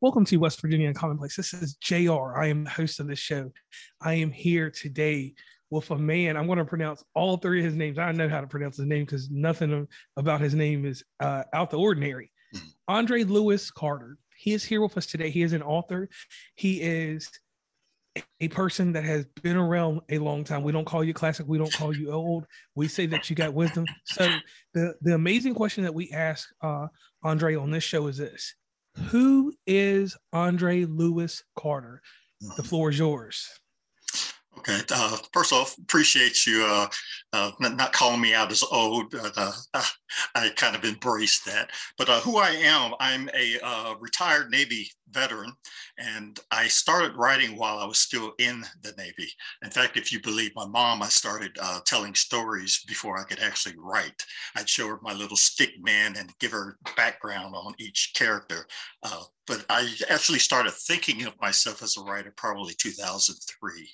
Welcome to West Virginia Commonplace. This is JR. I am the host of this show. I am here today with a man. I'm going to pronounce all three of his names. I know how to pronounce his name because nothing about his name is uh, out the ordinary. Mm-hmm. Andre Lewis Carter. He is here with us today. He is an author. He is a person that has been around a long time. We don't call you classic. We don't call you old. We say that you got wisdom. So the the amazing question that we ask uh, Andre on this show is this: Who is Andre Lewis Carter? The mm-hmm. floor is yours. Okay. Uh, first off, appreciate you uh, uh, not calling me out as old. Uh, I kind of embrace that. But uh, who I am, I'm a uh, retired Navy veteran, and I started writing while I was still in the Navy. In fact, if you believe my mom, I started telling stories before I could actually write. I'd show her my little stick man and give her background on each character. But I actually started thinking of myself as a writer probably 2003.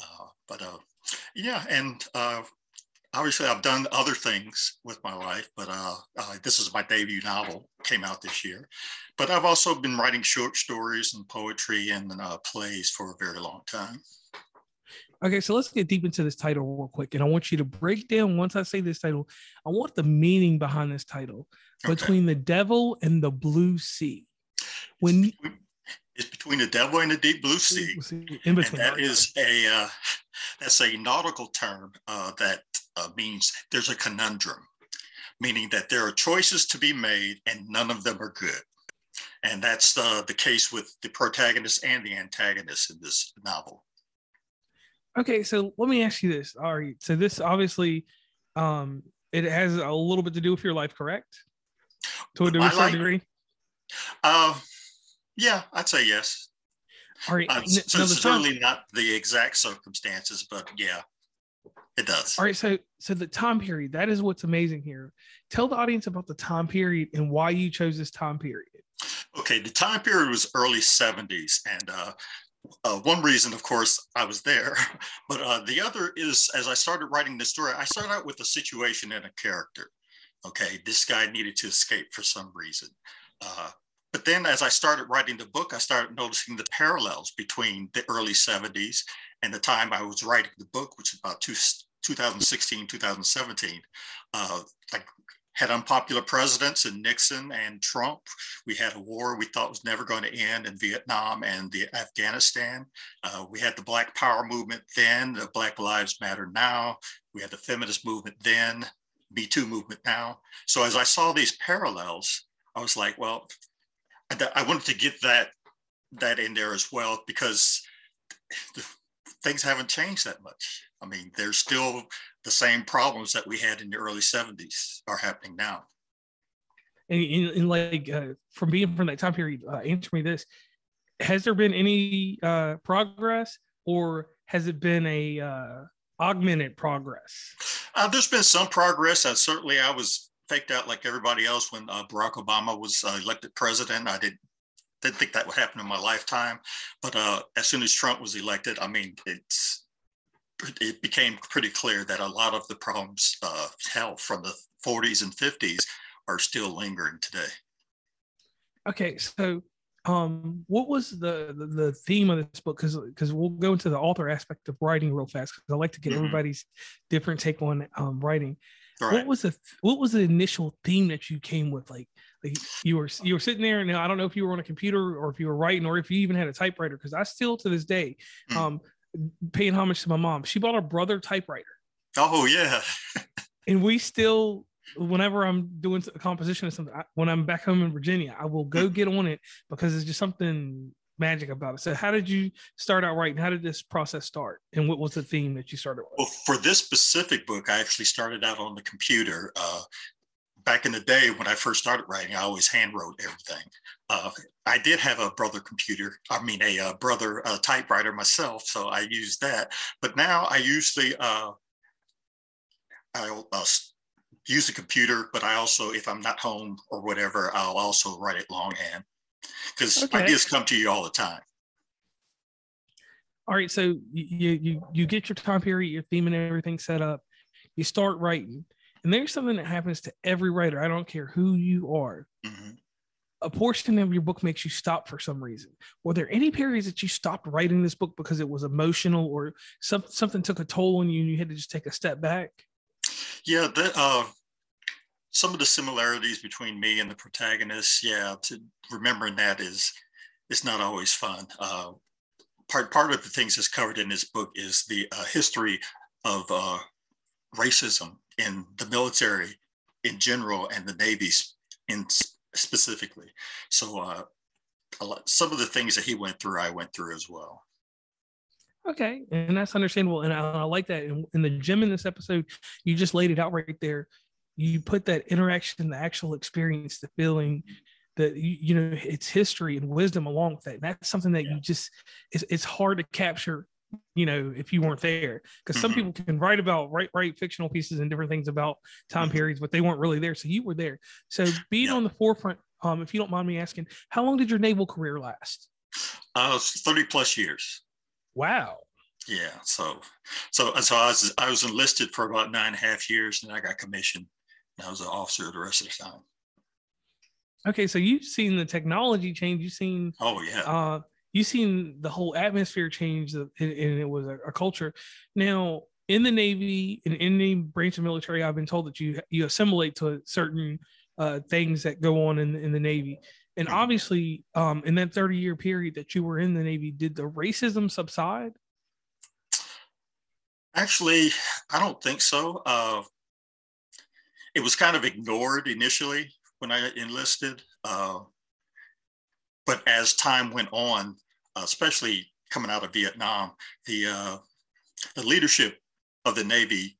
Uh, but uh, yeah, and uh, obviously I've done other things with my life, but uh, uh, this is my debut novel, came out this year. But I've also been writing short stories and poetry and uh, plays for a very long time. Okay, so let's get deep into this title real quick. And I want you to break down, once I say this title, I want the meaning behind this title okay. between the devil and the blue sea. When is between the devil and the deep blue sea. In between. And that is a uh, that's a nautical term uh, that uh, means there's a conundrum, meaning that there are choices to be made and none of them are good. And that's uh, the case with the protagonist and the antagonist in this novel. Okay, so let me ask you this. All right, so this obviously um, it has a little bit to do with your life, correct? To a certain degree. Uh, yeah, I'd say yes. All right. Uh, so now certainly time, not the exact circumstances, but yeah, it does. All right. So, so the time period that is what's amazing here. Tell the audience about the time period and why you chose this time period. Okay, the time period was early '70s, and uh, uh, one reason, of course, I was there, but uh, the other is as I started writing this story, I started out with a situation and a character. Okay, this guy needed to escape for some reason. Uh, but then as I started writing the book, I started noticing the parallels between the early 70s and the time I was writing the book, which is about two, 2016, 2017. Uh, like had unpopular presidents in Nixon and Trump. We had a war we thought was never going to end in Vietnam and the Afghanistan. Uh, we had the Black Power movement then, the Black Lives Matter now. We had the feminist movement then, Me Too movement now. So as I saw these parallels, I was like, well, I wanted to get that that in there as well because things haven't changed that much. I mean, there's still the same problems that we had in the early 70s are happening now. And, in like uh, from being from that time period, uh, answer me this: Has there been any uh, progress, or has it been a uh, augmented progress? Uh, there's been some progress. Uh, certainly, I was faked out like everybody else when uh, Barack Obama was uh, elected president. I didn't didn't think that would happen in my lifetime. But uh, as soon as Trump was elected, I mean, it's it became pretty clear that a lot of the problems uh, hell from the 40s and 50s are still lingering today. Okay, so um, what was the, the, the theme of this book? Because because we'll go into the author aspect of writing real fast because I like to get mm-hmm. everybody's different take on um, writing. What was the what was the initial theme that you came with? Like, like you were you were sitting there, and I don't know if you were on a computer or if you were writing or if you even had a typewriter. Because I still to this day, mm. um, paying homage to my mom, she bought a brother typewriter. Oh yeah. and we still, whenever I'm doing a composition or something, I, when I'm back home in Virginia, I will go get on it because it's just something magic about it. So, how did you start out writing? How did this process start? And what was the theme that you started with? Well, for this specific book, I actually started out on the computer. Uh, back in the day when I first started writing, I always hand wrote everything. Uh, I did have a brother computer, I mean, a, a brother uh, typewriter myself, so I used that. But now I usually uh, I'll uh, use a computer, but I also, if I'm not home or whatever, I'll also write it longhand because okay. ideas come to you all the time. All right, so you you you get your time period, your theme, and everything set up. You start writing, and there's something that happens to every writer. I don't care who you are. Mm-hmm. a portion of your book makes you stop for some reason. Were there any periods that you stopped writing this book because it was emotional or some, something took a toll on you and you had to just take a step back? Yeah, that, uh, some of the similarities between me and the protagonist, yeah, to remembering that is is not always fun. Uh, part part of the things that's covered in this book is the uh, history of uh, racism in the military in general and the Navy in specifically. So uh, lot, some of the things that he went through, I went through as well. Okay, and that's understandable, and I, I like that. In, in the gym in this episode, you just laid it out right there. You put that interaction, the actual experience, the feeling, that you, you know, it's history and wisdom along with that. And that's something that yeah. you just it's, it's hard to capture you know if you weren't there because some mm-hmm. people can write about write write fictional pieces and different things about time mm-hmm. periods but they weren't really there so you were there so being yeah. on the forefront um if you don't mind me asking how long did your naval career last uh 30 plus years wow yeah so so so i was i was enlisted for about nine and a half years and i got commissioned i was an officer the rest of the time. Okay so you've seen the technology change. You've seen oh yeah. uh you've seen the whole atmosphere change and, it was a, a, culture. Now in the navy in any branch of military i've been told that you you assimilate to certain uh, things that go on in, in the navy. And mm-hmm. obviously um, in that 30 year period that you were in the navy did the racism subside? Actually i don't think so. Uh, it was kind of ignored initially when i enlisted uh, but as time went on especially coming out of Vietnam, the uh, the leadership of the Navy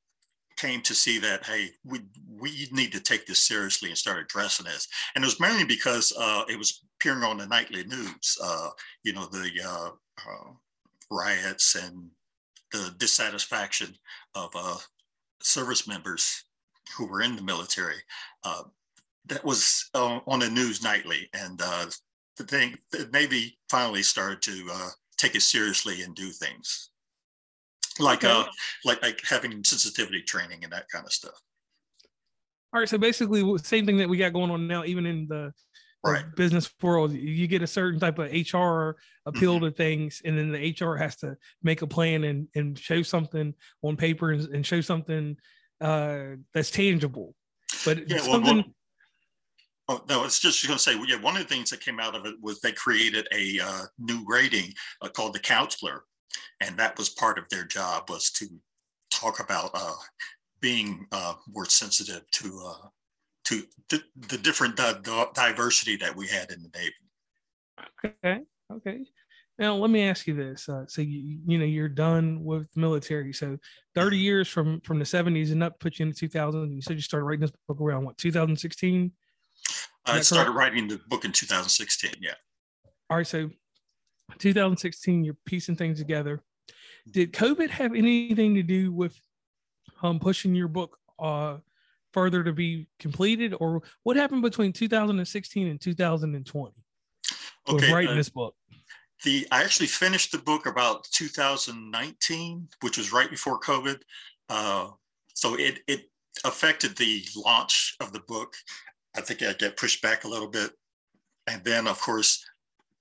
came to see that hey, we we need to take this seriously and start addressing this. And it was mainly because uh, it was appearing on the nightly news. Uh, you know the uh, uh, riots and the dissatisfaction of service members who were in the military. that was on the news nightly, and the thing the Navy finally started to uh, take it seriously and do things like okay. uh like like having sensitivity training and that kind of stuff. All right, so basically, same thing that we got going on now, even in the, right. business world. You get a certain type of HR appeal mm-hmm. to things, and then the HR has to make a plan and and show something on paper and, and show something uh, that's tangible. But yeah, something. Well, Oh, no, it's just going to say, yeah, one of the things that came out of it was they created a uh, new rating uh, called the counselor. And that was part of their job was to talk about uh, being uh, more sensitive to uh, to the, the different diversity that we had in the Navy. Okay. Okay. Now let me ask you this: uh, so you you know you're done with military, so 30 mm-hmm. years from from the 70s and up put you into 2000. You said you started writing this book around what 2016. I started correct? writing the book in 2016. Yeah. All right. So 2016, you're piecing things together. Did COVID have anything to do with um, pushing your book uh, further to be completed, or what happened between 2016 and 2020 okay, with writing uh, this book? The I actually finished the book about 2019, which was right before COVID. Uh, so it it affected the launch of the book I think I get pushed back a little bit. And then, of course,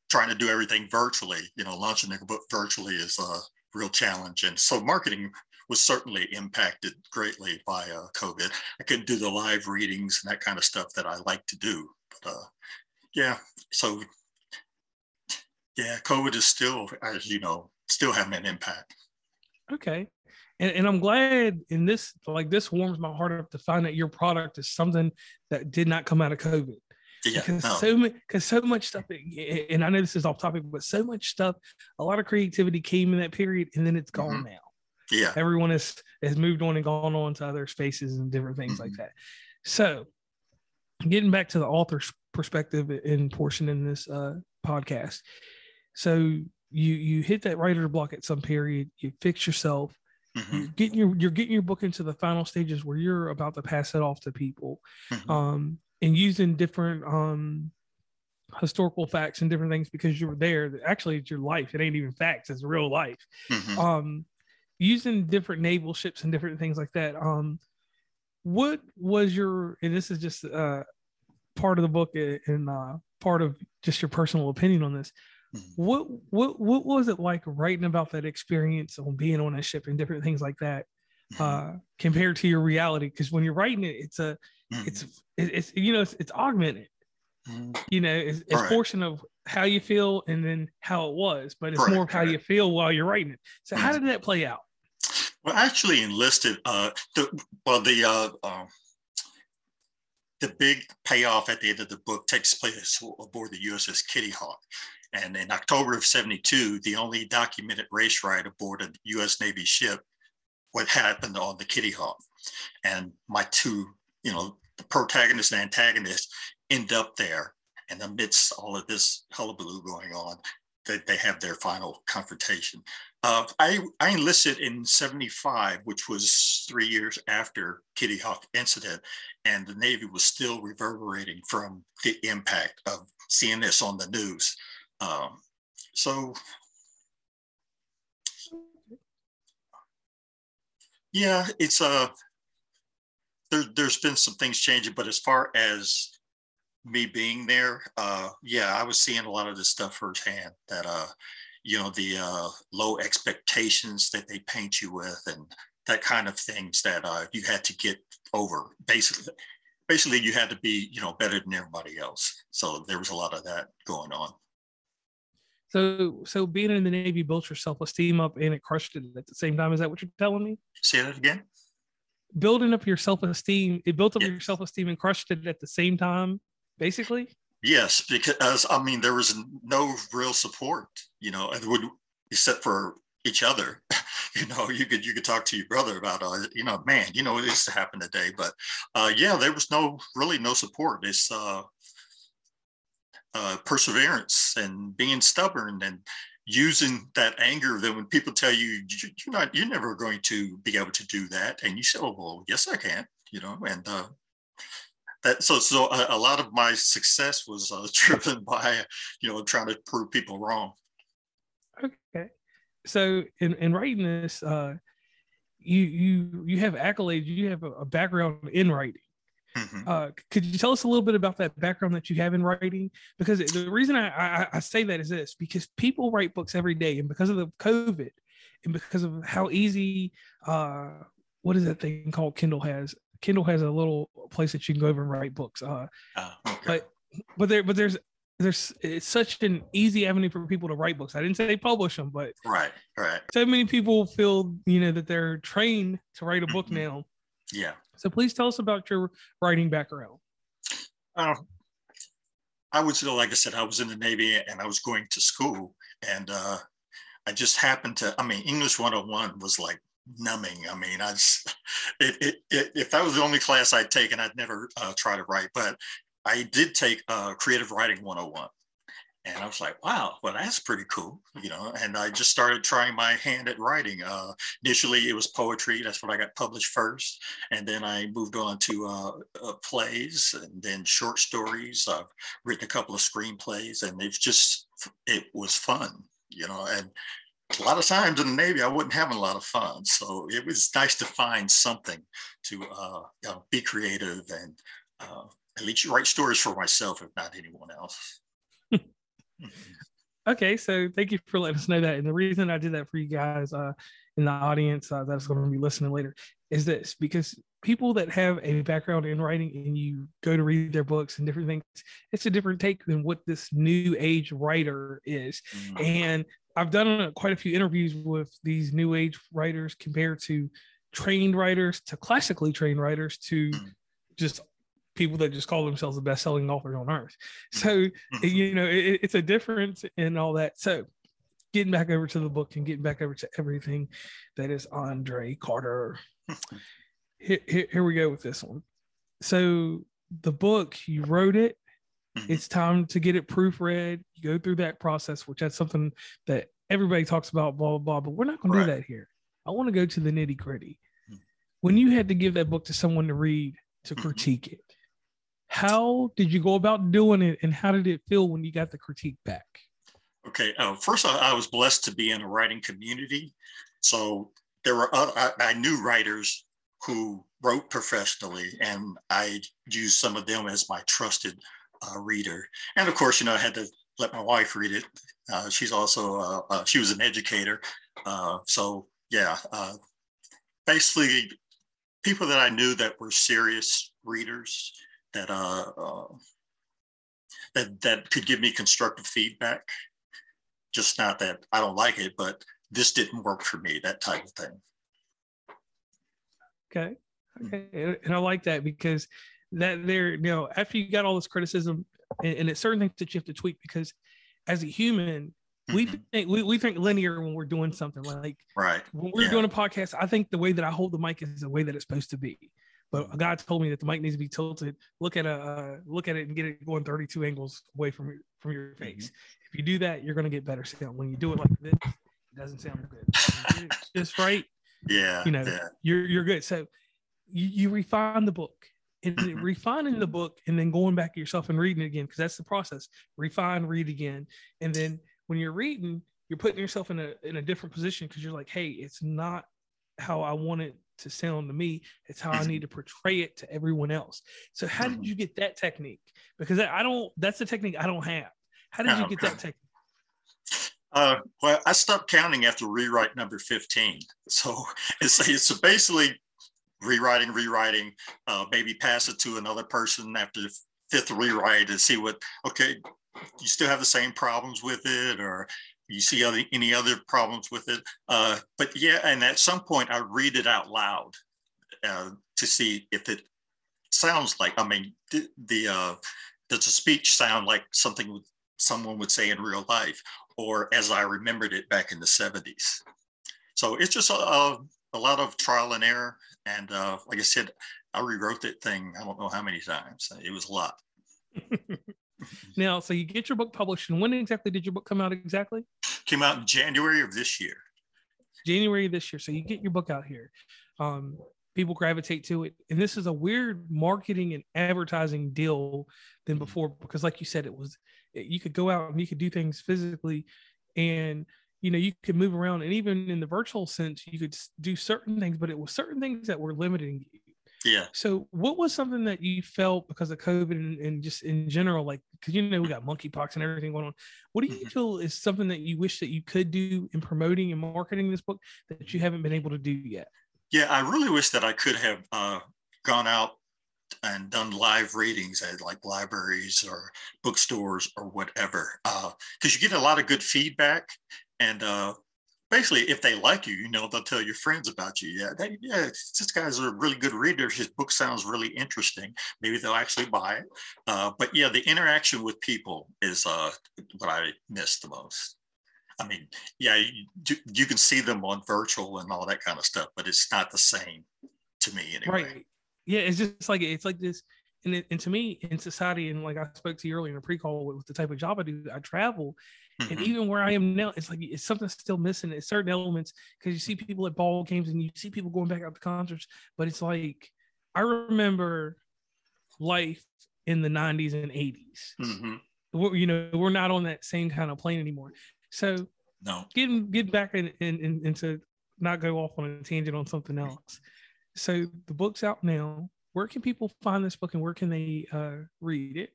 trying to do everything virtually, you know, launching a book virtually is a real challenge. And so marketing was certainly impacted greatly by uh, COVID. I couldn't do the live readings and that kind of stuff that I like to do. But uh, yeah, so yeah, COVID is still, as you know, still having an impact. Okay and, and I'm glad in this like this warms my heart up to find that your product is something that did not come out of COVID. Yeah, because no. so much because so much stuff and I know this is off topic, but so much stuff, a lot of creativity came in that period and then it's gone mm-hmm. now. Yeah. Everyone has has moved on and gone on to other spaces and different things mm-hmm. like that. So getting back to the author's perspective in portion in this uh, podcast. So you you hit that writer block at some period, you fix yourself, Mm-hmm. You're getting your you're getting your book into the final stages where you're about to pass it off to people, mm-hmm. um, and using different um, historical facts and different things because you were there. Actually, it's your life. It ain't even facts; it's real life. Mm-hmm. Um, using different naval ships and different things like that. Um, what was your? And this is just uh, part of the book and uh, part of just your personal opinion on this. Mm-hmm. What what what was it like writing about that experience on being on a ship and different things like that mm-hmm. uh, compared to your reality? Because when you're writing it, it's a mm-hmm. it's it's you know it's, it's augmented. You know, it's, it's right. portion of how you feel and then how it was, but it's more of how you feel while you're writing it. So how did that play out? Well, I actually enlisted uh, the well the uh, uh, the big payoff at the end of the book takes place aboard the USS Kitty Hawk. And in October of 72, the only documented race riot aboard a US Navy ship, what happened on the Kitty Hawk. And my two, you know, the protagonist and antagonist end up there. And amidst all of this hullabaloo going on, they, they have their final confrontation. Uh, I, I enlisted in 75, which was three years after Kitty Hawk incident, and the Navy was still reverberating from the impact of seeing this on the news. Um, so, yeah, it's a, uh, there, there's been some things changing, but as far as me being there, uh, yeah, I was seeing a lot of this stuff firsthand that, uh, you know the uh, low expectations that they paint you with and that kind of things that uh, you had to get over. Basically basically you had to be you know better than everybody else. So there was a lot of that going on so so being in the navy built your self-esteem up and it crushed it at the same time. Is that what you're telling me? Say that again. Building up your self-esteem it built up your self-esteem and crushed it at the same time basically? Yes, because I mean there was no real support, you know, and would except for each other. you know, you could you could talk to your brother about, uh, you know, man, you know, this happened today, but uh, yeah, there was no really no support. It's uh, uh, perseverance and being stubborn and using that anger that when people tell you you're not you're never going to be able to do that and you say oh well yes i can you know and uh, that so so a, a, lot of my success was uh, driven by you know trying to prove people wrong. Okay. So in, in writing this uh you you you have accolades you have a background in writing mm-hmm. uh could you tell us a little bit about that background that you have in writing because the reason I, I i say that is this because people write books every day and because of the covid and because of how easy uh what is that thing called kindle has Kindle has a little place that you can go over and write books. Uh, oh, okay. But but there but there's there's it's such an easy avenue for people to write books. I didn't say they publish them, but right, right. So many people feel you know that they're trained to write a book mm-hmm. now. Yeah. So please tell us about your writing background. Uh, I was like I said, I was in the Navy and I was going to school, and uh, I just happened to. I mean, English 101 was like numbing. I mean, I just, it, it, it, if that was the only class I'd taken, I'd never uh, try to write. But I did take uh, Creative Writing 101. And I was like, wow, well, that's pretty cool, you know. And I just started trying my hand at writing. Uh, initially, it was poetry. That's what I got published first. And then I moved on to uh, uh, plays and then short stories. I've written a couple of screenplays, and it's just, it was fun, you know. And a lot of times in the Navy, I wasn't having a lot of fun. So it was nice to find something to uh, you know, be creative and uh, at least write stories for myself, if not anyone else. Okay, so thank you for letting us know that. And the reason I did that for you guys uh, in the audience uh, that's going to be listening later is this because people that have a background in writing and you go to read their books and different things, it's a different take than what this new age writer is. Mm-hmm. And I've done a, quite a few interviews with these new age writers compared to trained writers to classically trained writers to mm. just people that just call themselves the best selling authors on earth. Mm. So, mm-hmm. you know, it, it's a difference in all that. So, getting back over to the book and getting back over to everything that is Andre Carter. here, here, here we go with this one. So, the book, you wrote it, Mm-hmm. It's time to get it proofread. You go through that process, which that's something that everybody talks about, blah, blah, blah. But we're not going right. to do that here. I want to go to the nitty gritty. Mm-hmm. When you had to give that book to someone to read, to mm-hmm. critique it, how did you go about doing it and how did it feel when you got the critique back? Okay. Uh, first, I, I was blessed to be in a writing community. So there were, other, I, I knew writers who wrote professionally, and I used some of them as my trusted uh, reader. And of course, you know, I had to let my wife read it. Uh, she's also uh, uh she was an educator, uh, so yeah. Uh, basically, people that I knew that were serious readers that uh, that that could give me constructive feedback. Just not that I don't like it, but this didn't work for me. That type of thing. Okay. Okay. And I like that because that there, you know, after you got all this criticism, and, and it's certain things that you have to tweak because as a human, we mm-hmm. think we, we think linear when we're doing something like right when we're yeah. doing a podcast i think the way that i hold the mic is the way that it's supposed to be but a guy told me that the mic needs to be tilted. Look at a uh, look at it and get it going 32 angles away from your from your mm-hmm. face. If you do that you're going to get better sound. When you do it like this it doesn't sound good. Just right yeah you know yeah. you're you're good. So you, you refine the book. And mm-hmm. refining the book and then going back to yourself and reading it again because that's the process. Refine read again. And then when you're reading you're putting yourself in a in a different position because you're like hey it's not how i want it to sound to me it's how i mm-hmm. need to portray it to everyone else so how did mm-hmm. you get that technique because i don't that's the technique i don't have how did you get that technique uh, well, I stopped counting after rewrite number 15. So it's, it's basically rewriting, rewriting, uh, maybe pass it to another person after the fifth rewrite and see what, okay, you still have the same problems with it or you see other, any other problems with it. Uh, but yeah, and at some point I read it out loud uh, to see if it sounds like, I mean, the, the uh, does the speech sound like something someone would say in real life or as I remembered it back in the 70s. So it's just a, a lot of trial and error. And uh, like I said, I rewrote that thing, I don't know how many times. It was a lot. now, so you get your book published. And when exactly did your book come out exactly? Came out in January of this year. January of this year. So you get your book out here. Um, people gravitate to it. And this is a weird marketing and advertising deal than mm-hmm. before because, like you said, it was you could go out and you could do things physically and you know you could move around and even in the virtual sense you could do certain things but it was certain things that were limiting you yeah. So what was something that you felt because of covid and, and just in general like because you know we got monkeypox and everything going on what do you mm-hmm. feel is something that you wish that you could do in promoting and marketing this book that you haven't been able to do yet? Yeah i really wish that i could have uh, gone out and done live readings at like libraries or bookstores or whatever because uh, you get a lot of good feedback and uh, basically if they like you you know they'll tell your friends about you. Yeah they, yeah this guy's a really good reader. His book sounds really interesting. Maybe they'll actually buy it. Uh, but yeah the interaction with people is uh, what i miss the most. I mean yeah you, you can see them on virtual and all that kind of stuff but it's not the same to me anyway. Right. Yeah, it's just like it's like this, and and to me in society, and like I spoke to you earlier in a pre-call with the type of job I do, I travel, mm-hmm. and even where I am now, it's like it's something still missing. It's certain elements because you see people at ball games and you see people going back out to concerts, but it's like I remember life in the 90s and 80s. Mm-hmm. We're, you know, we're not on that same kind of plane anymore. So no, getting get back in, in, in, into not go off on a tangent on something else so the book's out now. Where can people find this book and where can they uh, read it?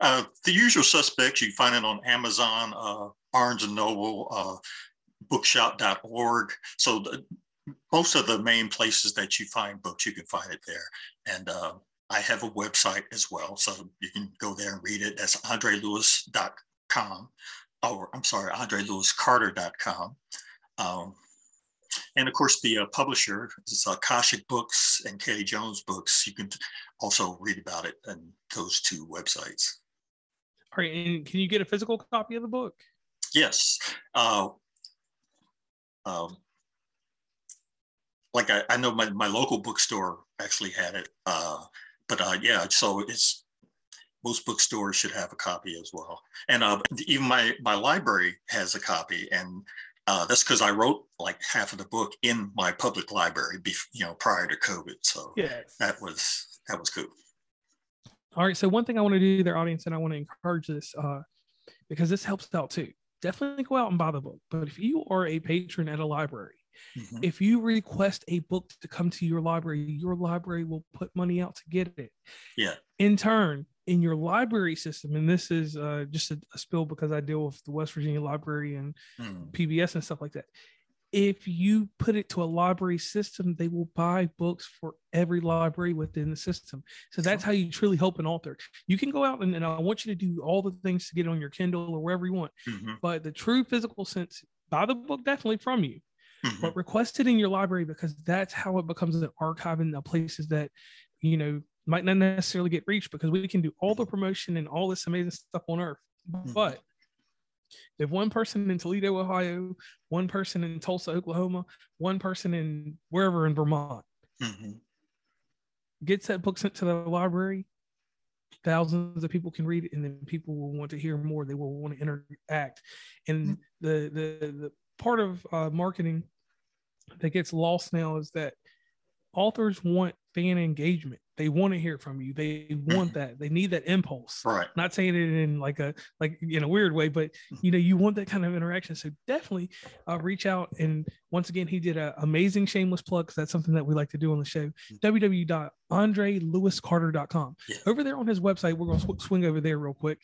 Uh, the usual suspects, you find it on Amazon, uh, Barnes and Noble, uh, bookshop.org. So the, most of the main places that you find books, you can find it there. And uh, I have a website as well. So you can go there and read it. That's andrelewis.com, or I'm sorry, andrelewiscarter.com. Um, and of course, the uh, publisher is Akashic Books and Kelly Jones Books. You can also read about it on those two websites. All right, and can you get a physical copy of the book? Yes. Uh, um, like I, I, know my, my local bookstore actually had it, uh, but uh, yeah, so it's most bookstores should have a copy as well. And uh, even my, my library has a copy and uh, that's because I wrote like half of the book in my public library, you know, prior to COVID. So yes. that was that was cool. All right. So one thing I want to do, their audience, and I want to encourage this uh, because this helps out too. Definitely go out and buy the book. But if you are a patron at a library Mm-hmm. If you request a book to come to your library, your library will put money out to get it. Yeah. In turn, in your library system, and this is uh, just a, a, spill because I deal with the West Virginia Library and mm. PBS and stuff like that if you put it to a library system, they will buy books for every library within the system. So that's how you truly help an author. You can go out and, and I want you to do all the things to get on your Kindle or wherever you want, mm-hmm. but the true physical sense, buy the book definitely from you, mm-hmm. but request it in your library because that's how it becomes an archive in the places that, you know, might not necessarily get reached because we can do all the promotion and all this amazing stuff on earth. Mm-hmm. But if one person in Toledo, Ohio, one person in Tulsa, Oklahoma, one person in wherever in Vermont mm-hmm. gets that book sent to the library, thousands of people can read it, and then people will want to hear more. They will want to interact. And mm-hmm. the, the the part of uh, marketing that gets lost now is that authors want fan engagement. They want to hear from you. They want that. They need that impulse. Right. Not saying it in like a like in a weird way, but you know, you want that kind of interaction. So definitely uh, reach out. And once again, he did an amazing shameless plug because that's something that we like to do on the show. Mm-hmm. www.andrelewiscarter.com. Yeah. Over there on his website, we're going to sw- swing over there real quick.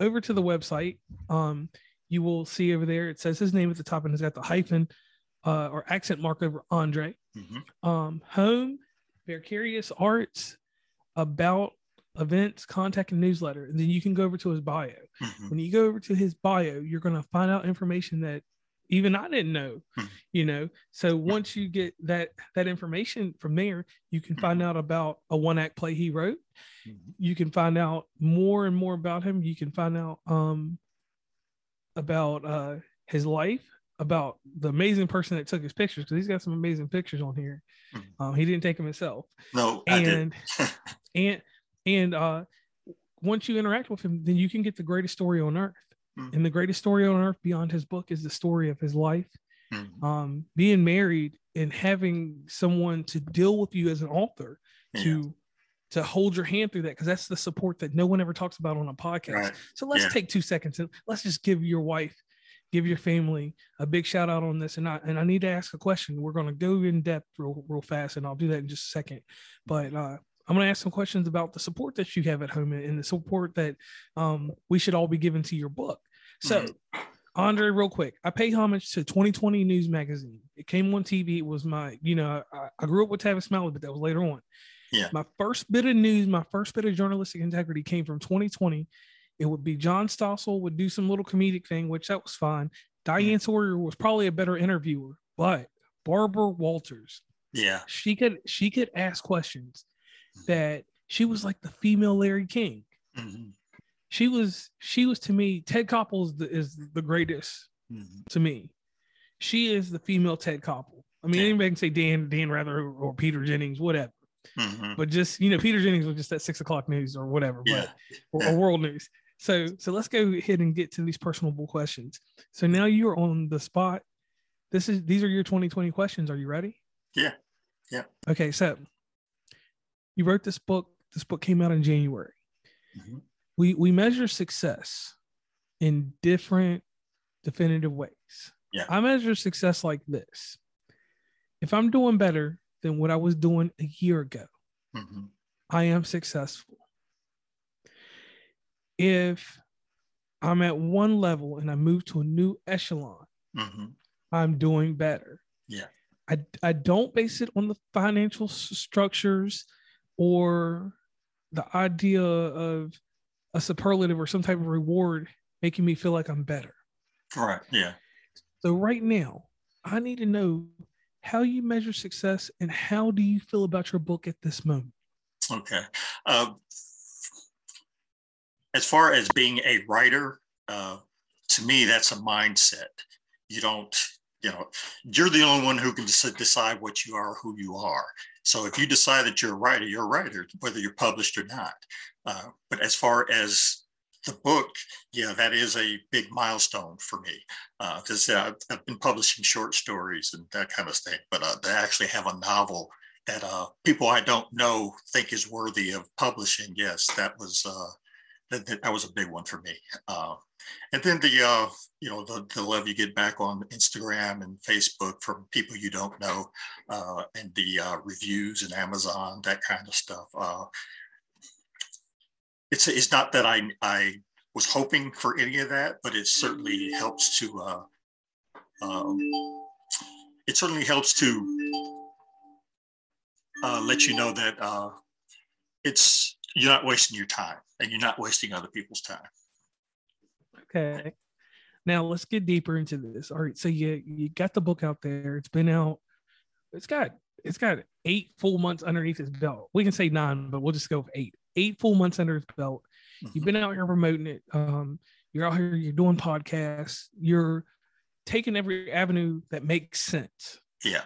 Over to the website. Um, you will see over there. It says his name at the top and it's got the hyphen uh, or accent mark over Andre. Mm-hmm. Um, home Vicarious Arts about events, contact, and newsletter. And then you can go over to his bio. Mm-hmm. When you go over to his bio, you're going to find out information that even I didn't know, mm-hmm. you know. So once you get that that information from there, you can find mm-hmm. out about a one act play he wrote. Mm-hmm. You can find out more and more about him. You can find out um about uh his life, about the amazing person that took his pictures because he's got some amazing pictures on here. Mm-hmm. Um, he didn't take them himself. No, and and and uh, once you interact with him, then you can get the greatest story on earth. Mm-hmm. And the greatest story on earth beyond his book is the story of his life. Mm-hmm. Um, being married and having someone to deal with you as an author yeah. to to hold your hand through that because that's the support that no one ever talks about on a podcast. Right. So let's yeah. take two seconds and let's just give your wife give your family a big shout out on this. And I and I need to ask a question. We're going to go in depth real real fast, and I'll do that in just a second. But uh, I'm going to ask some questions about the support that you have at home and the support that um, we should all be giving to your book. So. Mm-hmm. Andre, real quick, I pay homage to 2020 News Magazine. It came on TV. It was my, you know, I, I grew up with Tavis Smiley, but that was later on. Yeah. My first bit of news, my first bit of journalistic integrity came from 2020 it would be John Stossel would do some little comedic thing, which that was fine. Diane Sawyer was probably a better interviewer, but Barbara Walters, yeah, she could she could ask questions mm-hmm. that she was like the female Larry King. Mm-hmm. She was she was to me Ted Koppel is the, is the greatest mm-hmm. to me. She is the female Ted Koppel. I mean, yeah. anybody can say Dan Dan Rather or, or Peter Jennings, whatever. Mm-hmm. But just you know, Peter Jennings was just at six o'clock news or whatever, yeah. but or, or world news. So so let's go ahead and get to these personable questions. So now you are on the spot. This is these are your 2020 questions. Are you ready? Yeah. Yeah. Okay, so you wrote this book. This book came out in January. Mm-hmm. We we measure success in different definitive ways. Yeah. I measure success like this. If I'm doing better than what I was doing a year ago, mm-hmm. I am successful if I'm at one level and I move to a new echelon, mm-hmm. I'm doing better. Yeah. I, I don't base it on the financial structures or the idea of a superlative or some type of reward making me feel like I'm better. All right. Yeah. So right now, I need to know how you measure success and how do you feel about your book at this moment? Okay. Uh, as far as being a writer, uh, to me, that's a mindset. You don't, you know, you're the only one who can decide what you are, who you are. So if you decide that you're a writer, you're a writer, whether you're published or not. Uh, but as far as the book, yeah, that is a big milestone for me because uh, I've been publishing short stories and that kind of thing. But uh, actually have a novel that uh, people I don't know think is worthy of publishing, yes, that was uh, that, that, that was a big one for me. Uh, and then the uh, you know the, the love you get back on Instagram and Facebook from people you don't know, uh, and the uh, reviews and Amazon that kind of stuff. Uh, it's it's not that I I was hoping for any of that, but it certainly helps to uh, um, it certainly helps to uh, let you know that it's you're not wasting your time and you're not wasting other people's time. Okay. Now let's get deeper into this. All right. So you you got the book out there. It's been out. It's got it's got eight full months underneath its belt. We can say nine, but we'll just go with eight. Eight full months under its belt. Mm-hmm. You've been out here promoting it. Um, you're out here, you're doing podcasts, you're taking every avenue that makes sense. Yeah.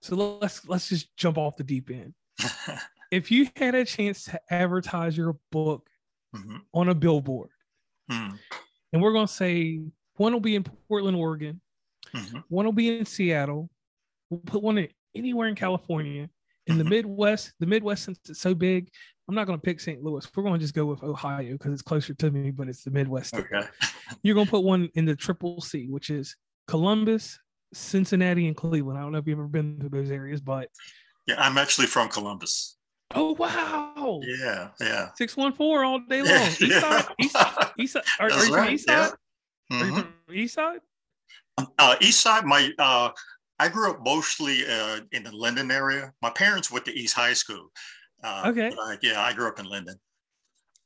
So let's let's just jump off the deep end. if you had a chance to advertise your book mm-hmm. on a billboard, mm. and we're going to say one will be in Portland, Oregon, mm-hmm. one will be in Seattle, we'll put one in anywhere in California. In the mm-hmm. Midwest, the Midwest, since it's so big, I'm not going to pick St. Louis. We're going to just go with Ohio because it's closer to me, but it's the Midwest. Okay. You're going to put one in the Triple C, which is Columbus, Cincinnati, and Cleveland. I don't know if you've ever been to those areas, but yeah, I'm actually from Columbus. Oh wow! Yeah, yeah. Six one four all day long. Yeah, east yeah. side, east side, east side. Are, are you right. from east side? Yeah. Mm-hmm. Are you from east side? Uh, east side. My uh, I grew up mostly uh, in the Linden area. My parents went to East High School. Uh, okay. I, yeah, I grew up in Linden.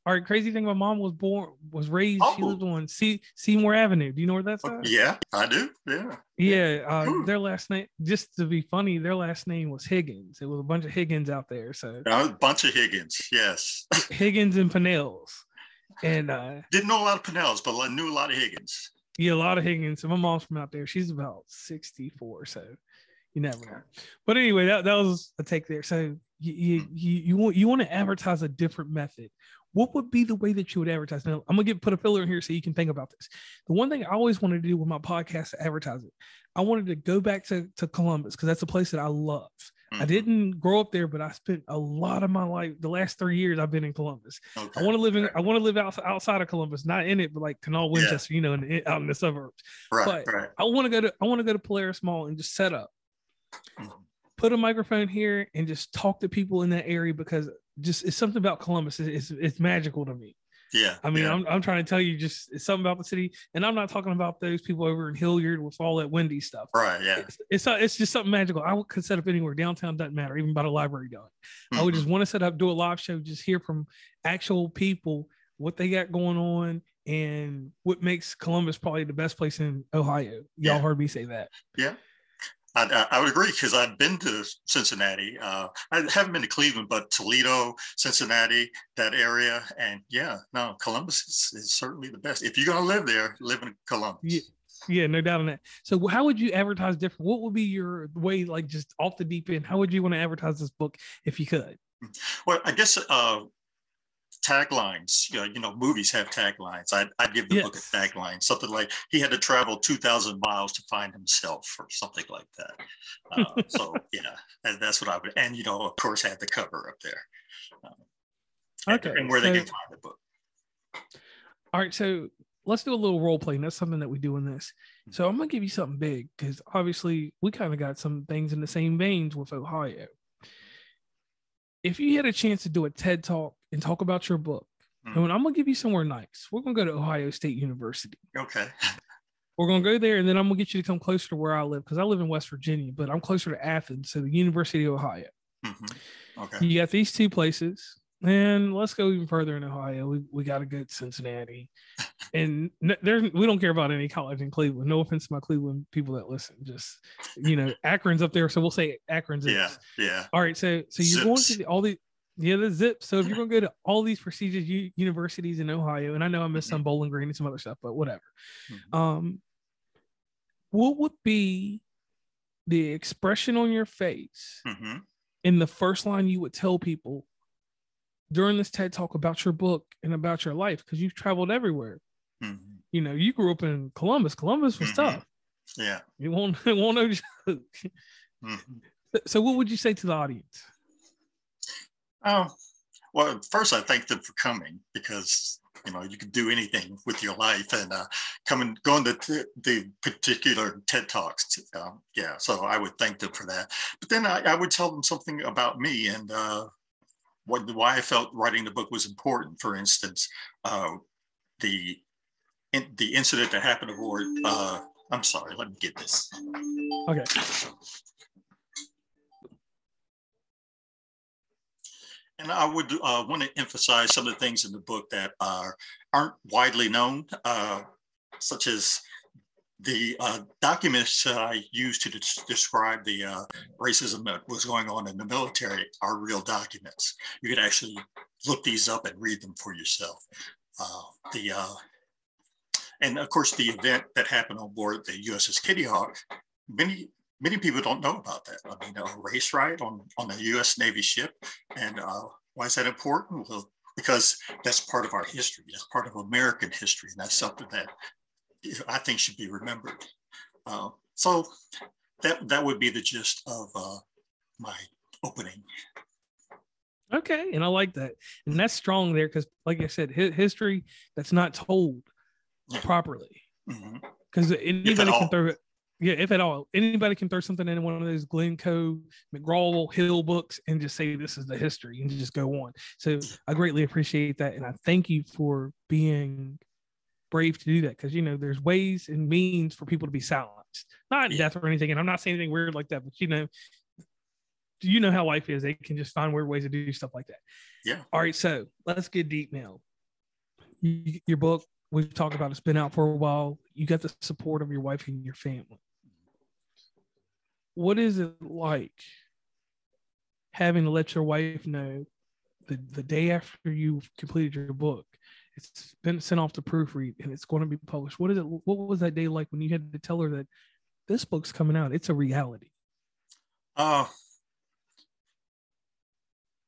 All right, crazy thing. My mom was born, was raised. Oh. She lived on C- Seymour Avenue. Do you know where that's at? Yeah, I do. Yeah. Yeah. Uh, their last name, just to be funny, their last name was Higgins. It was a bunch of Higgins out there. So a bunch of Higgins. Yes. Higgins and Pinnells. And uh, didn't know a lot of Pinnells, but I knew a lot of Higgins. Yeah, a lot of Higgins. So my mom's from out there. She's about 64. So you never know. But anyway, that, that was a take there. So you you hmm. you, you want you want to advertise a different method what would be the way that you would advertise? Now, I'm gonna get put a filler in here so you can think about this. The one thing I always wanted to do with my podcast to advertise it, I wanted to go back to, to Columbus because that's a place that I love. Mm-hmm. I didn't grow up there, but I spent a lot of my life, the last three years, I've been in Columbus. Okay. I want to live in, I want to live out, outside of Columbus, not in it, but like Canal Winchester, yeah. you know, in, out in the suburbs. Right, but right. I want to go to, I want to go to Polaris Mall and just set up, mm-hmm. put a microphone here, and just talk to people in that area because just it's something about Columbus. It's, it's, it's magical to me. Yeah. I mean, yeah. I'm, I'm trying to tell you just it's something about the city. And I'm not talking about those people over in Hilliard with all that windy stuff. Right. Yeah. It's, it's, it's just something magical. I could set up anywhere. Downtown doesn't matter, even by the library going. Mm-hmm. I would just mm-hmm. want to set up, do a live show, just hear from actual people what they got going on and what makes Columbus probably the best place in Ohio. Y'all yeah. heard me say that. Yeah. I, I, would agree because I've been to Cincinnati. Uh, I haven't been to Cleveland, but Toledo, Cincinnati, that area, and yeah, no, Columbus is, is certainly the best. If you're going to live there, live in Columbus. Yeah. Yeah, no doubt on that. So, how would you advertise different? What would be your way, like just off the deep end? How would you want to advertise this book if you could? Well, I guess uh, taglines. You know, you know, movies have taglines. I'd, I'd give the yes. book a tagline, something like he had to travel 2,000 miles to find himself or something like that. Uh, so, yeah, and that's what I would, and, you know, of course, have the cover up there. Um, okay. And where so, they can find the book. All right. So let's do a little role play. And that's something that we do in this. Hmm. So I'm going to give you something big because obviously we kind of got some things in the same veins with Ohio if you had a chance to do a TED talk and talk about your book, mm. and I'm gonna give you somewhere nice. We're gonna go to Ohio State University. Okay. We're gonna go there, and then I'm gonna get you to come closer to where I live because I live in West Virginia, but I'm closer to Athens, so the University of Ohio. Mm-hmm. Okay. You got these two places. And let's go even further in Ohio. We, we got to go to Cincinnati, and there we don't care about any college in Cleveland. No offense to my Cleveland people that listen. Just you know, Akron's up there, so we'll say Akron's. Yeah, is. yeah. All right, so so you're Zips. going to the, all the yeah the zip. So if you're going to go to all these prestigious u- universities in Ohio, and I know I missed mm-hmm. some Bowling Green and some other stuff, but whatever. Mm-hmm. Um, what would be the expression on your face mm-hmm. in the first line you would tell people during this TED talk about your book and about your life because you've traveled everywhere. Mm-hmm. You know, you grew up in Columbus. Columbus was mm-hmm. tough. Yeah. You won't it won't know. mm-hmm. So what would you say to the audience? Oh, well, first I thank them for coming because you know, you could do anything with your life and uh, coming, going to t- the particular TED Talks. Um, yeah, so I would thank them for that. But then I, I would tell them something about me and uh, what, why I felt writing the book was important. For instance, uh, the in, the incident that happened aboard. Uh, I'm sorry, let me get this. Okay. And I would uh, want to emphasize some of the things in the book that are, aren't widely known, uh, such as the uh, documents that I used to de- describe the uh, racism that was going on in the military are real documents. You could actually look these up and read them for yourself. Uh, the uh, and of course the event that happened on board the USS Kitty Hawk, many many people don't know about that. I mean, a race riot on, on a US Navy ship. And uh, why is that important? Well, because that's part of our history. That's part of American history. And that's something that I think should be remembered. Uh, so that, that would be the gist of uh, my opening. Okay. And I like that. And that's strong there because, like I said, history that's not told. Properly. Because mm-hmm. anybody can throw it yeah, if at all, anybody can throw something in one of those Glencoe, McGraw Hill books and just say this is the history and just go on. So I greatly appreciate that, and I thank you for being brave to do that because you know there's ways and means for people to be silenced, not yeah. death or anything. And I'm not saying anything weird like that, but you know, do you know how life is. They can just find weird ways to do stuff like that. Yeah. All right, so let's get deep now. Your book, we've talked about it's been out for a while. You got the support of your wife and your family. What is it like having to let your wife know the, the day after you've completed your book it's been sent off to proofread and it's going to be published? What is it what was that day like when you had to tell her that this book's coming out? It's a reality. Uh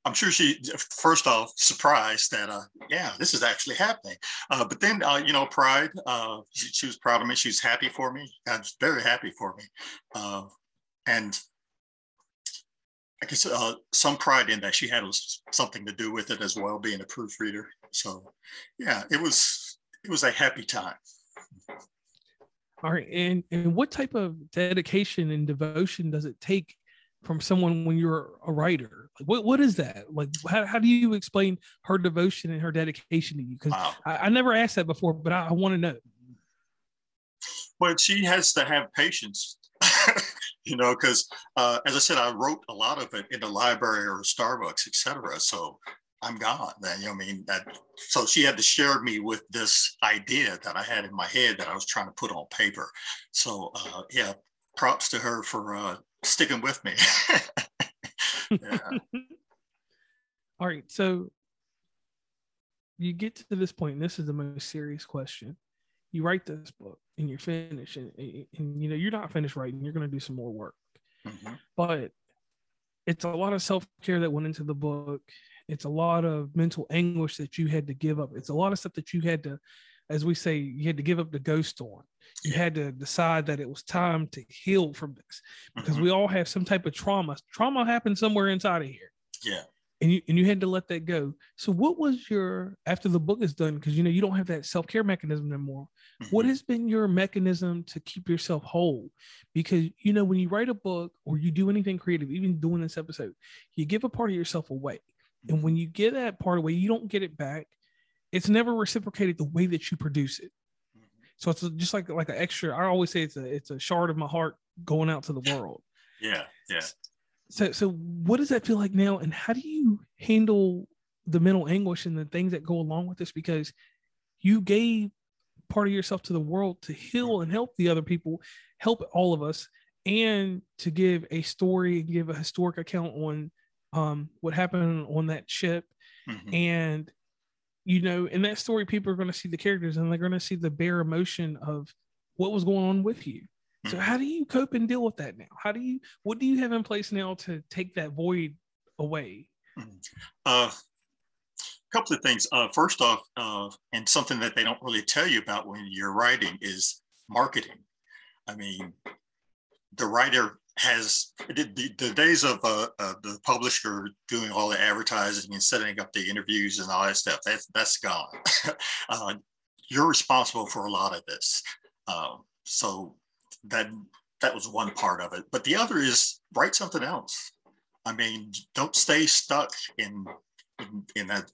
I'm sure she first off surprised that uh yeah this is actually happening. Uh, but then uh, you know pride uh, she, she, was proud of me. She was happy for me. And very happy for me. Uh, and I guess uh, some pride in that she had something to do with it as well, being a proofreader. So, yeah, it was it was a happy time. All right, and and what type of dedication and devotion does it take from someone when you're a writer? Like, what what is that? Like, how, how do you explain her devotion and her dedication to you? Because wow. I, I, never asked that before, but I, I want to know. Well, she has to have patience you know, because uh, as I said, I wrote a lot of it in the library or Starbucks, etc. So I'm gone. Then you know, I mean that. So she had to share me with this idea that I had in my head that I was trying to put on paper. So uh, yeah, props to her for uh, sticking with me. All right, so you get to this point, and this is the most serious question. You write this book and you're finished and, and you know you're not finished writing you're going to do some more work. Mm-hmm. but it's a lot of self-care that went into the book. It's a lot of mental anguish that you had to give up. It's a lot of stuff that you had to as we say you had to give up the ghost on you had to decide that it was time to heal from this because mm-hmm. we all have some type of trauma trauma happened somewhere inside of here yeah and you and you had to let that go. So what was your after the book is done because you know you don't have that self-care mechanism anymore. Mm-hmm. What has been your mechanism to keep yourself whole? Because you know when you write a book or you do anything creative, even doing this episode, you give a part of yourself away. And when you give that part away, you don't get it back. It's never reciprocated the way that you produce it. So it's just like like an extra. I always say it's a it's a shard of my heart going out to the world. Yeah, yeah so so what does that feel like now and how do you handle the mental anguish and the things that go along with this because you gave part of yourself to the world to heal and help the other people help all of us and to give a story and give a historic account on um, what happened on that ship mm-hmm. and you know in that story people are going to see the characters and they're going to see the bare emotion of what was going on with you so how do you cope and deal with that now? How do you what do you have in place now to take that void away? Uh, a couple of things. Uh, first off, uh, and something that they don't really tell you about when you're writing is marketing. I mean, the writer has the, the days of uh, uh, the publisher doing all the advertising and setting up the interviews and all that stuff that's that's gone. Uh, you're responsible for a lot of this. Um, so that that was one part of it. But the other is write something else. I mean don't stay stuck in in, in that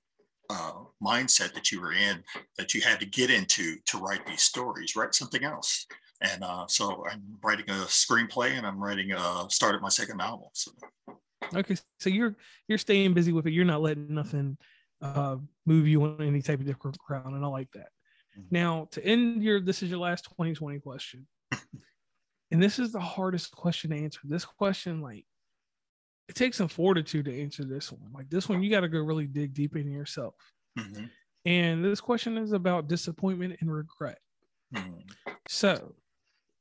uh, mindset that you were in that you had to get into to write these stories. Write something else and uh, so I'm writing a screenplay and I'm writing a started my second novel. So. Okay, so you're you're staying busy with it. You're not letting nothing uh, move you on any type of different ground, and I like that. Mm-hmm. Now, to end your this is your last 2020 question, and this is the hardest question to answer. This question, like, it takes some fortitude to answer this one. Like this one, you got to go really dig deep into yourself. Mm-hmm. And this question is about disappointment and regret. Mm-hmm. So,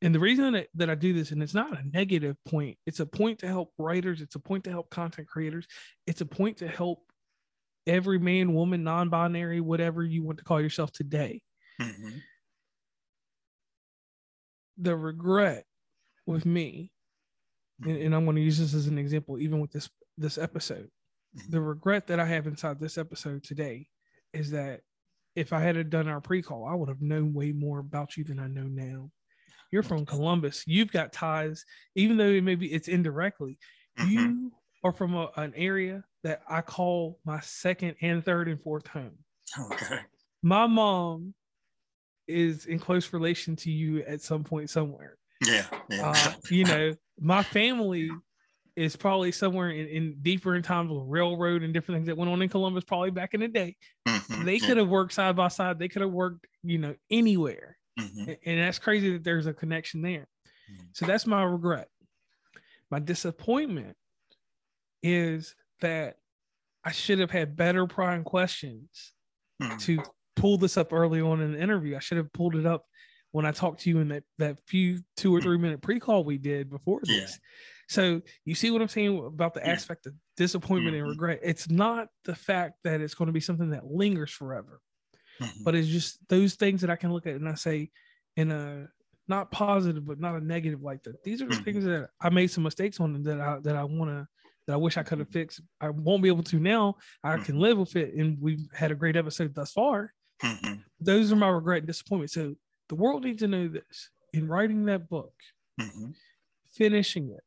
and the reason that, that I do this, and it's not a negative point, it's a point to help writers, it's a point to help content creators, it's a point to help every man, woman, non binary, whatever you want to call yourself today. Mm-hmm. The regret with me, and, and I'm going to use this as an example, even with this this episode. Mm-hmm. The regret that I have inside this episode today is that if I had done our pre-call, I would have known way more about you than I know now. You're from Columbus. You've got ties, even though maybe it's indirectly. Mm-hmm. You are from a, an area that I call my second and third and fourth home. Okay. My mom is in close relation to you at some point somewhere. Yeah. yeah. Uh, you know, my family is probably somewhere in, in, deeper in times with railroad and different things that went on in Columbus probably back in the day. Mm-hmm. They could have worked side by side. They could have worked, you know, anywhere. Mm-hmm. And that's crazy that there's a connection there. Mm-hmm. So that's my regret. My disappointment is that I should have had better prime questions mm-hmm. to pull this up early on in the interview. I should have pulled it up when I talked to you in that, that few two or three minute pre-call we did before this. Yeah. So you see what I'm saying about the aspect of disappointment mm-hmm. and regret. It's not the fact that it's going to be something that lingers forever. Mm-hmm. But it's just those things that I can look at and I say, in a not positive, but not a negative like that. These are the mm-hmm. things that I made some mistakes on that I that I want to that I wish I could have fixed. I won't be able to now. I can mm-hmm. live with it, and we've had a great episode thus far. Mm-hmm. Those are my regret and disappointment. So the world needs to know this. In writing that book, mm-hmm. finishing it,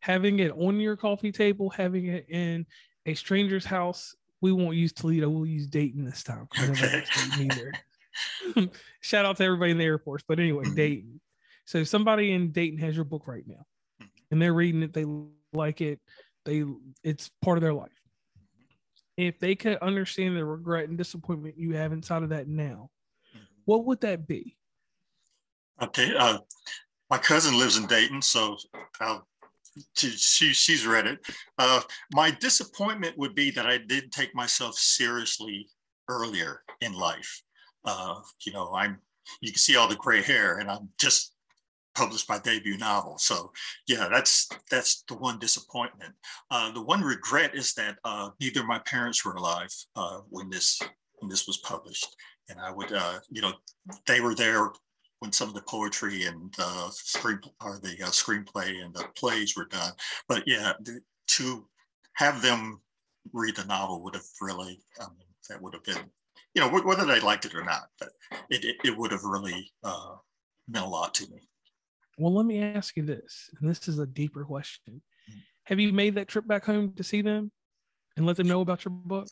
having it on your coffee table, having it in a stranger's house we won't use Toledo. We'll use Dayton this time. Shout out to everybody in the Air Force. But anyway, mm-hmm. Dayton. So somebody in Dayton has your book right now, mm-hmm. and they're reading it. They like it. They it's part of their life. If they could understand the regret and disappointment you have inside of that now, mm-hmm. what would that be? Okay. Uh, my cousin lives in Dayton, so I'll she, she's read it. Uh, my disappointment would be that I didn't take myself seriously earlier in life. Uh, you know, I'm you can see all the gray hair, and I'm just published my debut novel. So yeah, that's that's the one disappointment. Uh, the one regret is that uh, neither my parents were alive uh, when this when this was published, and I would uh, you know they were there when some of the poetry and the screen or the uh, screenplay and the plays were done. But yeah, the, to have them read the novel would have really, I mean, that would have been, you know, whether they liked it or not, but it, it, it would have really uh, meant a lot to me. Well, let me ask you this, and this is a deeper question. Mm-hmm. Have you made that trip back home to see them and let them know about your book?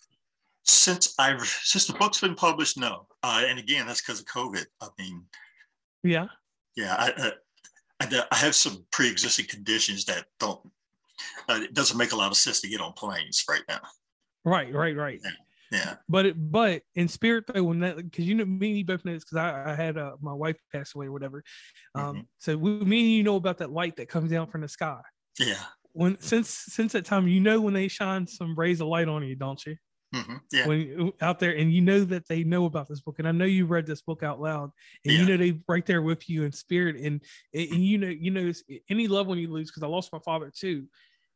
Since I've since the book's been published, no. Uh, and again, that's because of COVID. I mean, yeah. Yeah, I, I, I have some pre-existing conditions that don't. Uh, it doesn't make a lot of sense to get on planes right now. Right, right, right. Yeah. Yeah. But it, but in spirit though, when that because you know me and you both know this because I, I had uh, my wife pass away or whatever. Um, mm-hmm. so we, me and you know about that light that comes down from the sky. Yeah. When since since that time, you know when they shine some rays of light on you, don't you? Mm-hmm. Yeah. When out there, and you know that they know about this book, and I know you read this book out loud, and yeah. you know they right there with you in spirit, and and you know you know any loved one you lose because I lost my father too.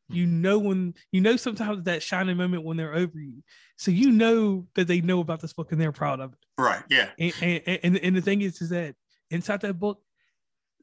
You mm-hmm. know when you know sometimes that shining moment when they're over you, so you know that they know about this book and they're proud of it. Right. Yeah. And and, and, and the thing is, is that inside that book,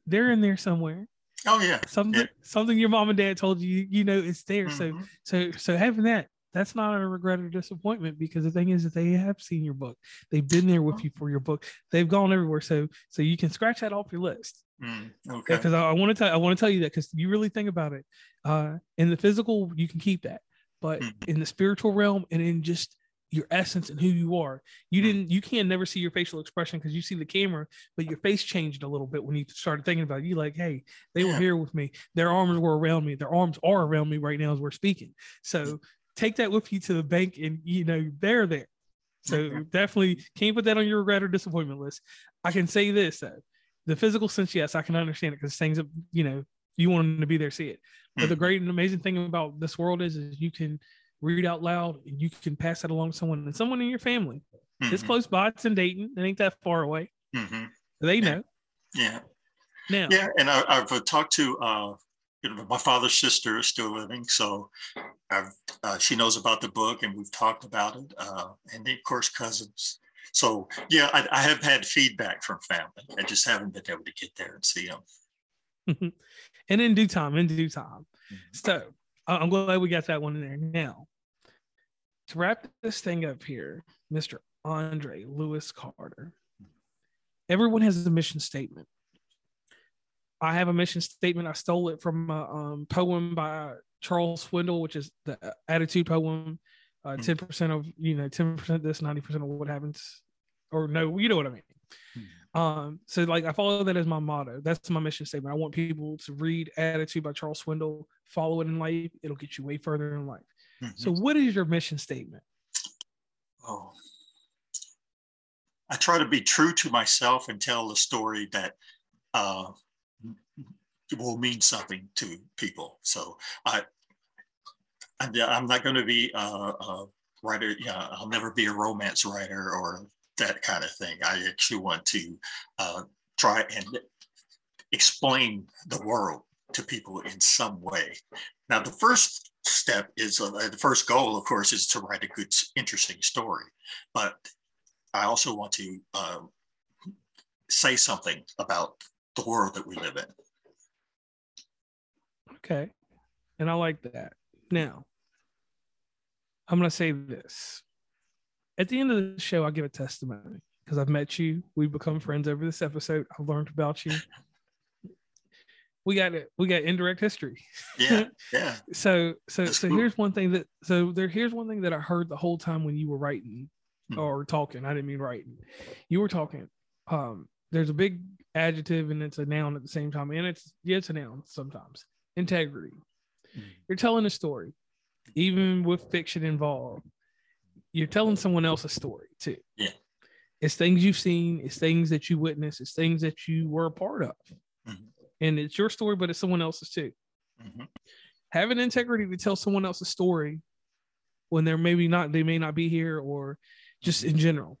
they're in there somewhere. Oh yeah. Something yeah. something your mom and dad told you, you know, it's there. Mhm. So so so having that, that's not a regret or disappointment because the thing is that they have seen your book. They've been there with you for your book. They've gone everywhere. So so you can scratch that off your list. Mm, okay. Because I, I want to tell I want to tell you that because you really think about it. Uh in the physical, you can keep that. But Mhm. in the spiritual realm and in just your essence and who you are, you Mhm. didn't you can't never see your facial expression because you see the camera, but your face changed a little bit when you started thinking about it. You like, hey, they were here with me. Their arms were around me. Their arms are around me right now as we're speaking. So take that with you to the bank and you know they're there. So definitely can't put that on your regret or disappointment list. I can say this though. The physical sense, yes, I can understand it because things you know you want them to be there, see it. But the Mhm. great and amazing thing about this world is, is you can read out loud and you can pass that along to someone and someone in your family. It's Mhm. close by. It's in Dayton. It ain't that far away. Mhm. They know Yeah. now. Yeah, and I, I've uh, talked to uh, you know my father's sister is still living, so I've uh, she knows about the book and we've talked about it, uh, and then, of course cousins. So yeah, I, I have had feedback from family. I just haven't been able to get there and see them. and in due time, in due time. Mhm. So I'm glad we got that one in there. Now, to wrap this thing up here, Mr. Andre Lewis Carter. Everyone has a mission statement. I have a mission statement. I stole it from a um, poem by Charles Swindoll, which is the attitude poem. Uh, Hmm. Ten percent of you know, ten percent this, ninety percent of what happens, or no, you know what I mean. Um, so like I follow that as my motto. That's my mission statement. I want people to read Attitude by Charles Swindoll, follow it in life. It'll get you way further in life. Mhm. So what is your mission statement? Oh. I try to be true to myself and tell the story that uh, will mean something to people. So I, I'm, I'm not going to be a, a writer. Yeah, I'll never be a romance writer or that kind of thing. I actually want to uh, try and explain the world to people in some way. Now, the first step is uh, the first goal, of course, is to write a good, interesting story. But I also want to uh, say something about the world that we live in. Okay. And I like that. Now, I'm going to say this. At the end of the show, I'll give a testimony because I've met you. We've become friends over this episode. I've learned about you. We got it. We got indirect history. Yeah, yeah. So, so, That's so cool. here's one thing that, so there, here's one thing that I heard the whole time when you were writing Hmm. or talking. I didn't mean writing. You were talking. Um, there's a big adjective and it's a noun at the same time. And it's, yeah, it's a noun sometimes. Integrity. Hmm. You're telling a story, even with fiction involved. You're telling someone else a story too. Yeah. It's things you've seen, it's things that you witnessed, it's things that you were a part of. Mhm. And it's your story, but it's someone else's too. Mhm. Having integrity to tell someone else's story when they're maybe not, they may not be here or just in general.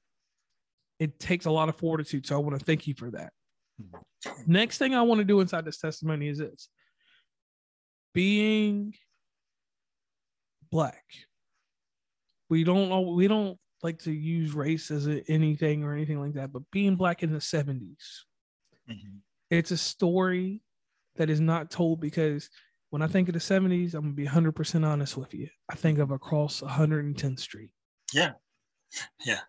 It takes a lot of fortitude. So I want to thank you for that. Next thing I want to do inside this testimony is this being black. We don't we don't like to use race as a, anything or anything like that, but being black in the 70s, Mhm. it's a story that is not told because when I think of the 70s, I'm gonna be 100% honest with you. I think of across 110th Street. Yeah. Yeah.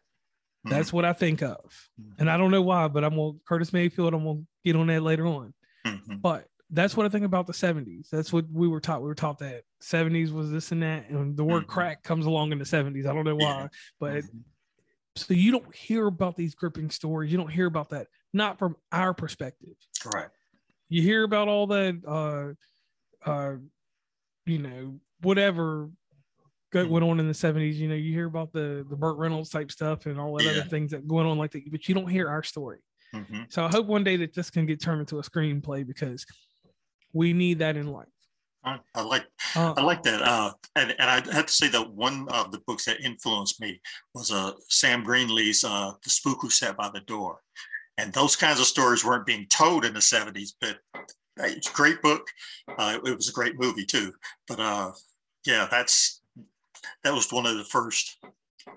That's what I think of. Mhm. And I don't know why, but I'm gonna Curtis Mayfield, I'm gonna get on that later on. Mhm. But that's what I think about the 70s. That's what we were taught. We were taught that 70s was this and that. And the word Mhm. crack comes along in the 70s. I don't know why, but Mhm. so you don't hear about these gripping stories. You don't hear about that, not from our perspective. Right. You hear about all that, uh, uh, you know, whatever Mhm. went on in the 70s. You know, you hear about the the Burt Reynolds type stuff and all that Yeah. other things that going on like that, but you don't hear our story. Mhm. So I hope one day that this can get turned into a screenplay because we need that in life. I, I like Uh, I like that. Uh, and, and I have to say that one of the books that influenced me was uh, Sam Greenlee's uh, The Spook Who Sat by the Door. And those kinds of stories weren't being told in the 70s, but it's a great book. Uh, it was a great movie too. But uh, yeah, that's that was one of the first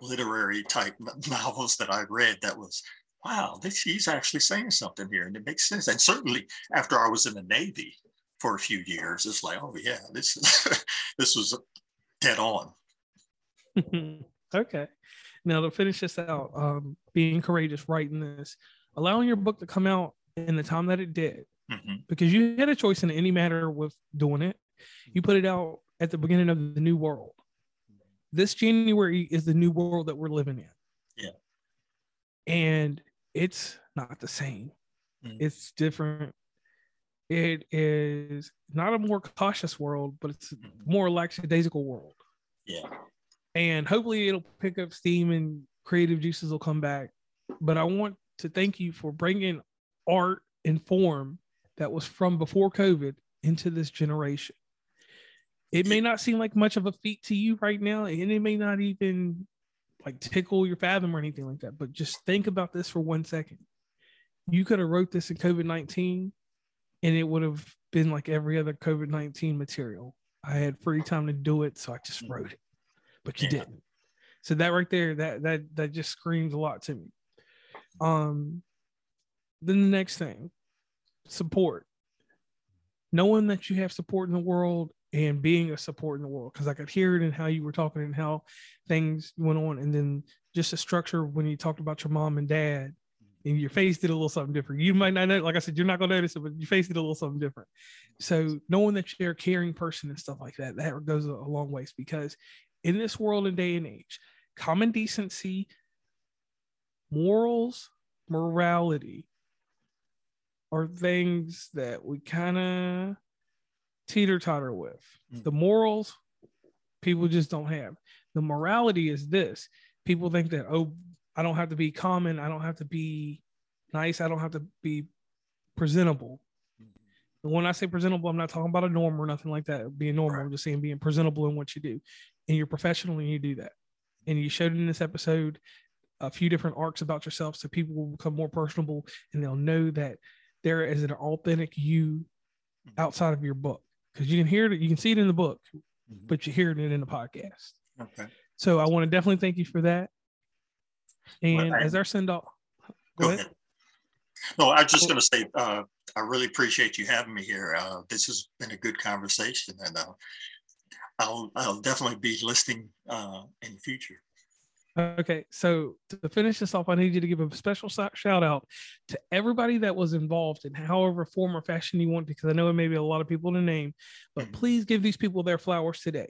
literary type novels that I read that was, wow, this, he's actually saying something here and it makes sense. And certainly after I was in the Navy, for a few years. It's like, oh yeah, this is, this was dead on. okay. Now to finish this out, um, being courageous, writing this, allowing your book to come out in the time that it did, mm-hmm. because you had a choice in any matter with doing it. You put it out at the beginning of the new world. This January is the new world that we're living in. Yeah. And it's not the same. Mm-hmm. It's different. It is not a more cautious world, but it's more lackadaisical world. Yeah. And hopefully it'll pick up steam and creative juices will come back. But I want to thank you for bringing art and form that was from before COVID into this generation. It may not seem like much of a feat to you right now, and it may not even like tickle your fathom or anything like that. But just think about this for one second. You could have wrote this in COVID nineteen, and it would have been like every other COVID nineteen material. I had free time to do it, so I just wrote it. But you yeah. didn't. So that right there, that that that just screams a lot to me. Um, then the next thing, support. Knowing that you have support in the world and being a support in the world because I could hear it in how you were talking and how things went on, and then just the structure when you talked about your mom and dad, and your face did a little something different. You might not know, like I said, you're not gonna notice it, but your face did a little something different. So knowing that you're a caring person and stuff like that, that goes a long ways because in this world and day and age, common decency, morals, morality are things that we kind of teeter totter with. Mm. The morals, people just don't have. The morality is this people think that, oh, I don't have to be common. I don't have to be nice. I don't have to be presentable. And when I say presentable, I'm not talking about a norm or nothing like that, being normal. Right. I'm just saying being presentable in what you do. And you're professional and you do that. And you showed in this episode a few different arcs about yourself so people will become more personable and they'll know that there is an authentic you outside of your book because you can hear it, you can see it in the book, mm-hmm. but you're hearing it in the podcast. Okay. So I want to definitely thank you for that. And well, as our send off, go, go ahead. ahead. No, I'm just going to say uh, I really appreciate you having me here. Uh, this has been a good conversation, and uh, I'll I'll definitely be listening uh, in the future. Okay, so to finish this off, I need you to give a special shout out to everybody that was involved in however form or fashion you want, because I know it may be a lot of people to name, but mm-hmm. please give these people their flowers today.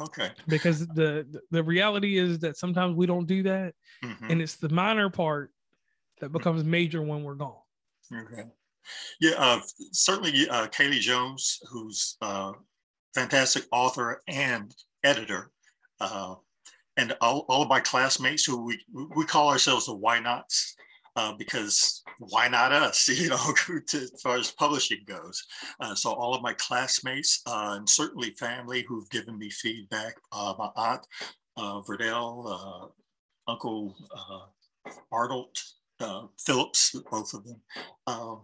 Okay. Because the the reality is that sometimes we don't do that, mm-hmm. and it's the minor part that mm-hmm. becomes major when we're gone. Okay. Yeah, uh, certainly uh, Kaylie Jones, who's a uh, fantastic author and editor. Uh, and all, all of my classmates who we, we call ourselves the why nots uh, because why not us, you know, to, as far as publishing goes. Uh, so all of my classmates uh, and certainly family who've given me feedback, uh, my aunt, uh, Verdell, Uncle Arnold, Phillips, both of them. Um,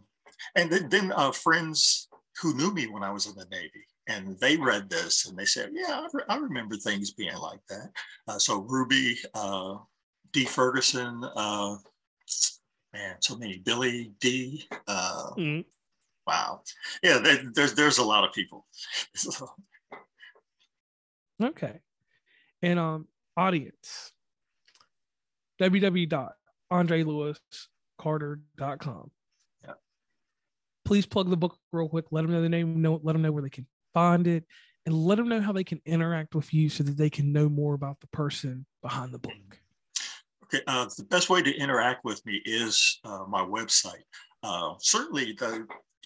and then, then friends who knew me when I was in the Navy and they read this and they said, "Yeah, I, re- I remember things being like that." Uh, so Ruby, uh, D. Ferguson, uh, man, so many. Billy D. Mm. Wow, yeah, they, there's there's a lot of people. okay, and um, audience www.andrelewiscarter.com. Yeah. Please plug the book real quick. Let them know the name. Know, let them know where they can find it, and let them know how they can interact with you so that they can know more about the person behind the book. Okay, uh, the best way to interact with me is uh, my website. Uh, certainly,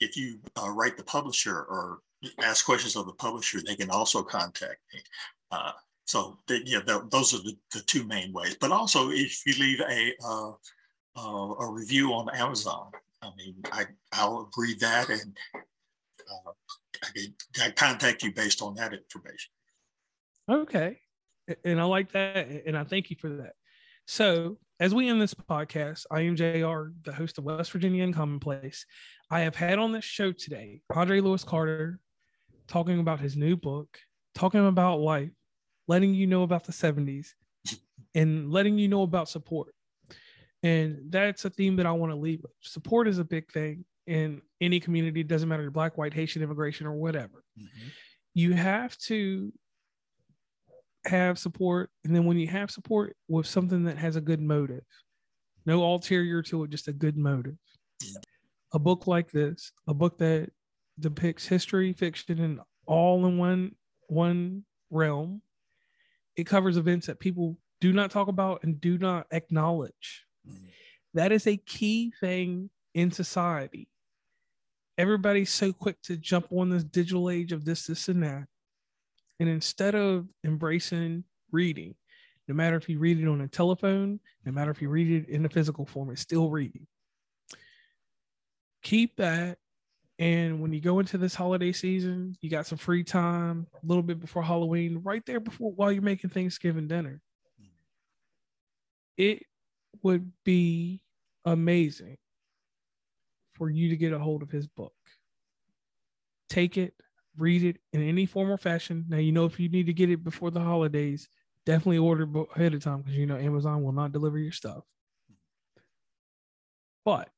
if you uh, write the publisher or ask questions of the publisher, they can also contact me. Uh, so, yeah, those are the, the, two main ways. But also, if you leave a uh, a review on Amazon, I mean, I I'll read that and I, I contact you based on that information. Okay. And I like that. And I thank you for that. So, as we end this podcast, I am JR, the host of West Virginia and Commonplace. I have had on this show today Andre Lewis Carter talking about his new book, talking about life, letting you know about the 70s, and letting you know about support. And that's a theme that I want to leave with. Support is a big thing in any community, it doesn't matter black, white, Haitian, immigration, or whatever. Mm-hmm. You have to have support. And then when you have support with something that has a good motive, no ulterior to it, just a good motive. Yeah. A book like this, a book that depicts history, fiction, and all in one one realm. It covers events that people do not talk about and do not acknowledge. Mm-hmm. That is a key thing in society. Everybody's so quick to jump on this digital age of this, this, and that. And instead of embracing reading, no matter if you read it on a telephone, no matter if you read it in a physical form, it's still reading. Keep that. And when you go into this holiday season, you got some free time a little bit before Halloween, right there before while you're making Thanksgiving dinner. It would be amazing for you to get a hold of his book. Take it, read it in any form or fashion. Now, you know, if you need to get it before the holidays, definitely order ahead of time because you know Amazon will not deliver your stuff. But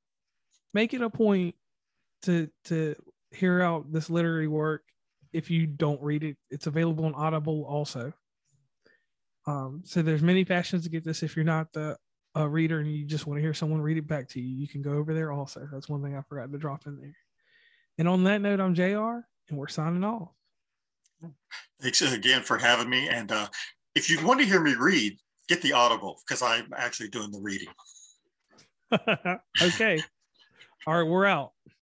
make it a point to to hear out this literary work if you don't read it. It's available on Audible also. Um, so there's many fashions to get this. If you're not the a reader and you just want to hear someone read it back to you, you can go over there also. That's one thing I forgot to drop in there. And on that note, I'm JR and we're signing off. Thanks again for having me. And uh, if you want to hear me read, get the Audible because I'm actually doing the reading. okay. All right, we're out.